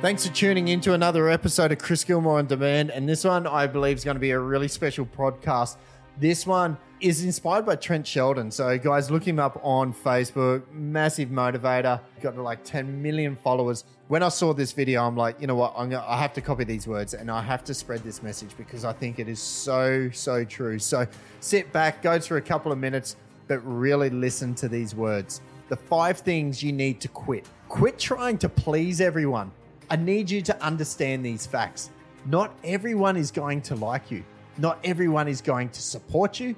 Thanks for tuning in to another episode of Chris Gilmore on Demand. And this one, I believe, is going to be a really special podcast. This one is inspired by Trent Shelton. So, guys, look him up on Facebook. Massive motivator. Got like 10 million followers. When I saw this video, I'm like, you know what? Gonna, I have to copy these words and I have to spread this message because I think it is so, so true. So, sit back, go through a couple of minutes, but really listen to these words. The five things you need to quit. Quit trying to please everyone. I need you to understand these facts. Not everyone is going to like you. Not everyone is going to support you.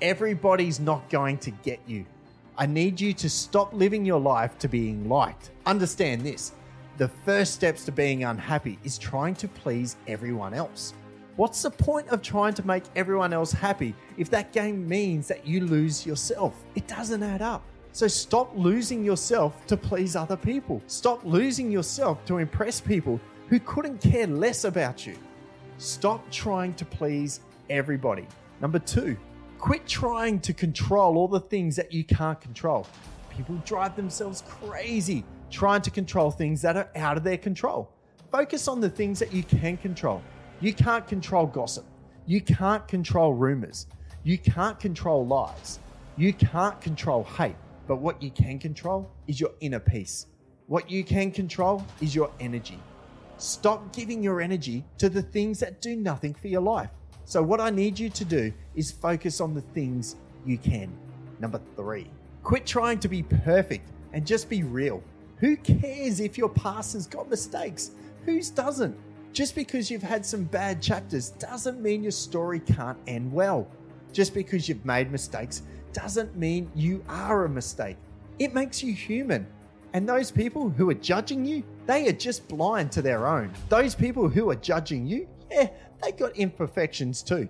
Everybody's not going to get you. I need you to stop living your life to being liked. Understand this the first steps to being unhappy is trying to please everyone else. What's the point of trying to make everyone else happy if that game means that you lose yourself? It doesn't add up. So stop losing yourself to please other people. Stop losing yourself to impress people who couldn't care less about you. Stop trying to please everybody. Number two, quit trying to control all the things that you can't control. People drive themselves crazy trying to control things that are out of their control. Focus on the things that you can control. You can't control gossip. You can't control rumors. You can't control lies. You can't control hate. But what you can control is your inner peace. What you can control is your energy. Stop giving your energy to the things that do nothing for your life. So, what I need you to do is focus on the things you can. Number three, quit trying to be perfect and just be real. Who cares if your past has got mistakes? Whose doesn't? Just because you've had some bad chapters doesn't mean your story can't end well. Just because you've made mistakes doesn't mean you are a mistake. It makes you human. And those people who are judging you, they are just blind to their own. Those people who are judging you, yeah, they got imperfections too.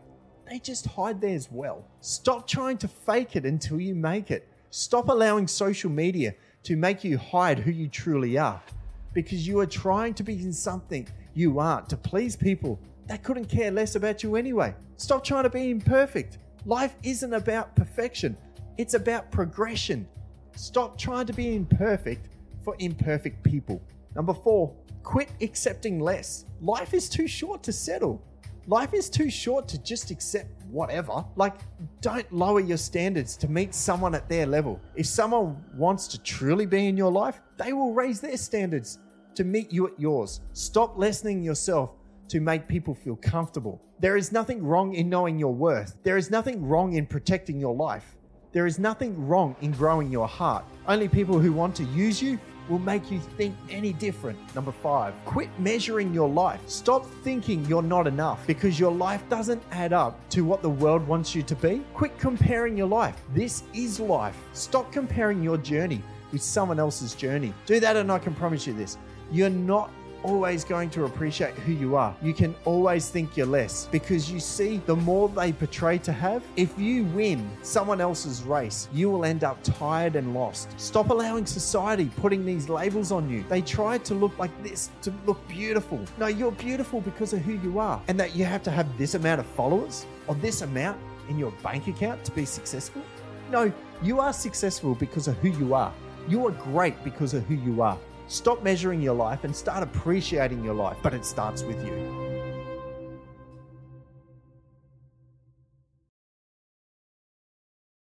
They just hide theirs well. Stop trying to fake it until you make it. Stop allowing social media to make you hide who you truly are because you are trying to be something you aren't to please people that couldn't care less about you anyway. Stop trying to be imperfect. Life isn't about perfection, it's about progression. Stop trying to be imperfect for imperfect people. Number four, quit accepting less. Life is too short to settle. Life is too short to just accept whatever. Like, don't lower your standards to meet someone at their level. If someone wants to truly be in your life, they will raise their standards to meet you at yours. Stop lessening yourself to make people feel comfortable. There is nothing wrong in knowing your worth. There is nothing wrong in protecting your life. There is nothing wrong in growing your heart. Only people who want to use you will make you think any different. Number five, quit measuring your life. Stop thinking you're not enough because your life doesn't add up to what the world wants you to be. Quit comparing your life. This is life. Stop comparing your journey with someone else's journey. Do that, and I can promise you this you're not always going to appreciate who you are. You can always think you're less because you see, the more they portray to have, if you win someone else's race, you will end up tired and lost. Stop allowing society putting these labels on you. They try to look like this to look beautiful. No, you're beautiful because of who you are, and that you have to have this amount of followers or this amount in your bank account to be successful. No, you are successful because of who you are. You are great because of who you are. Stop measuring your life and start appreciating your life, but it starts with you.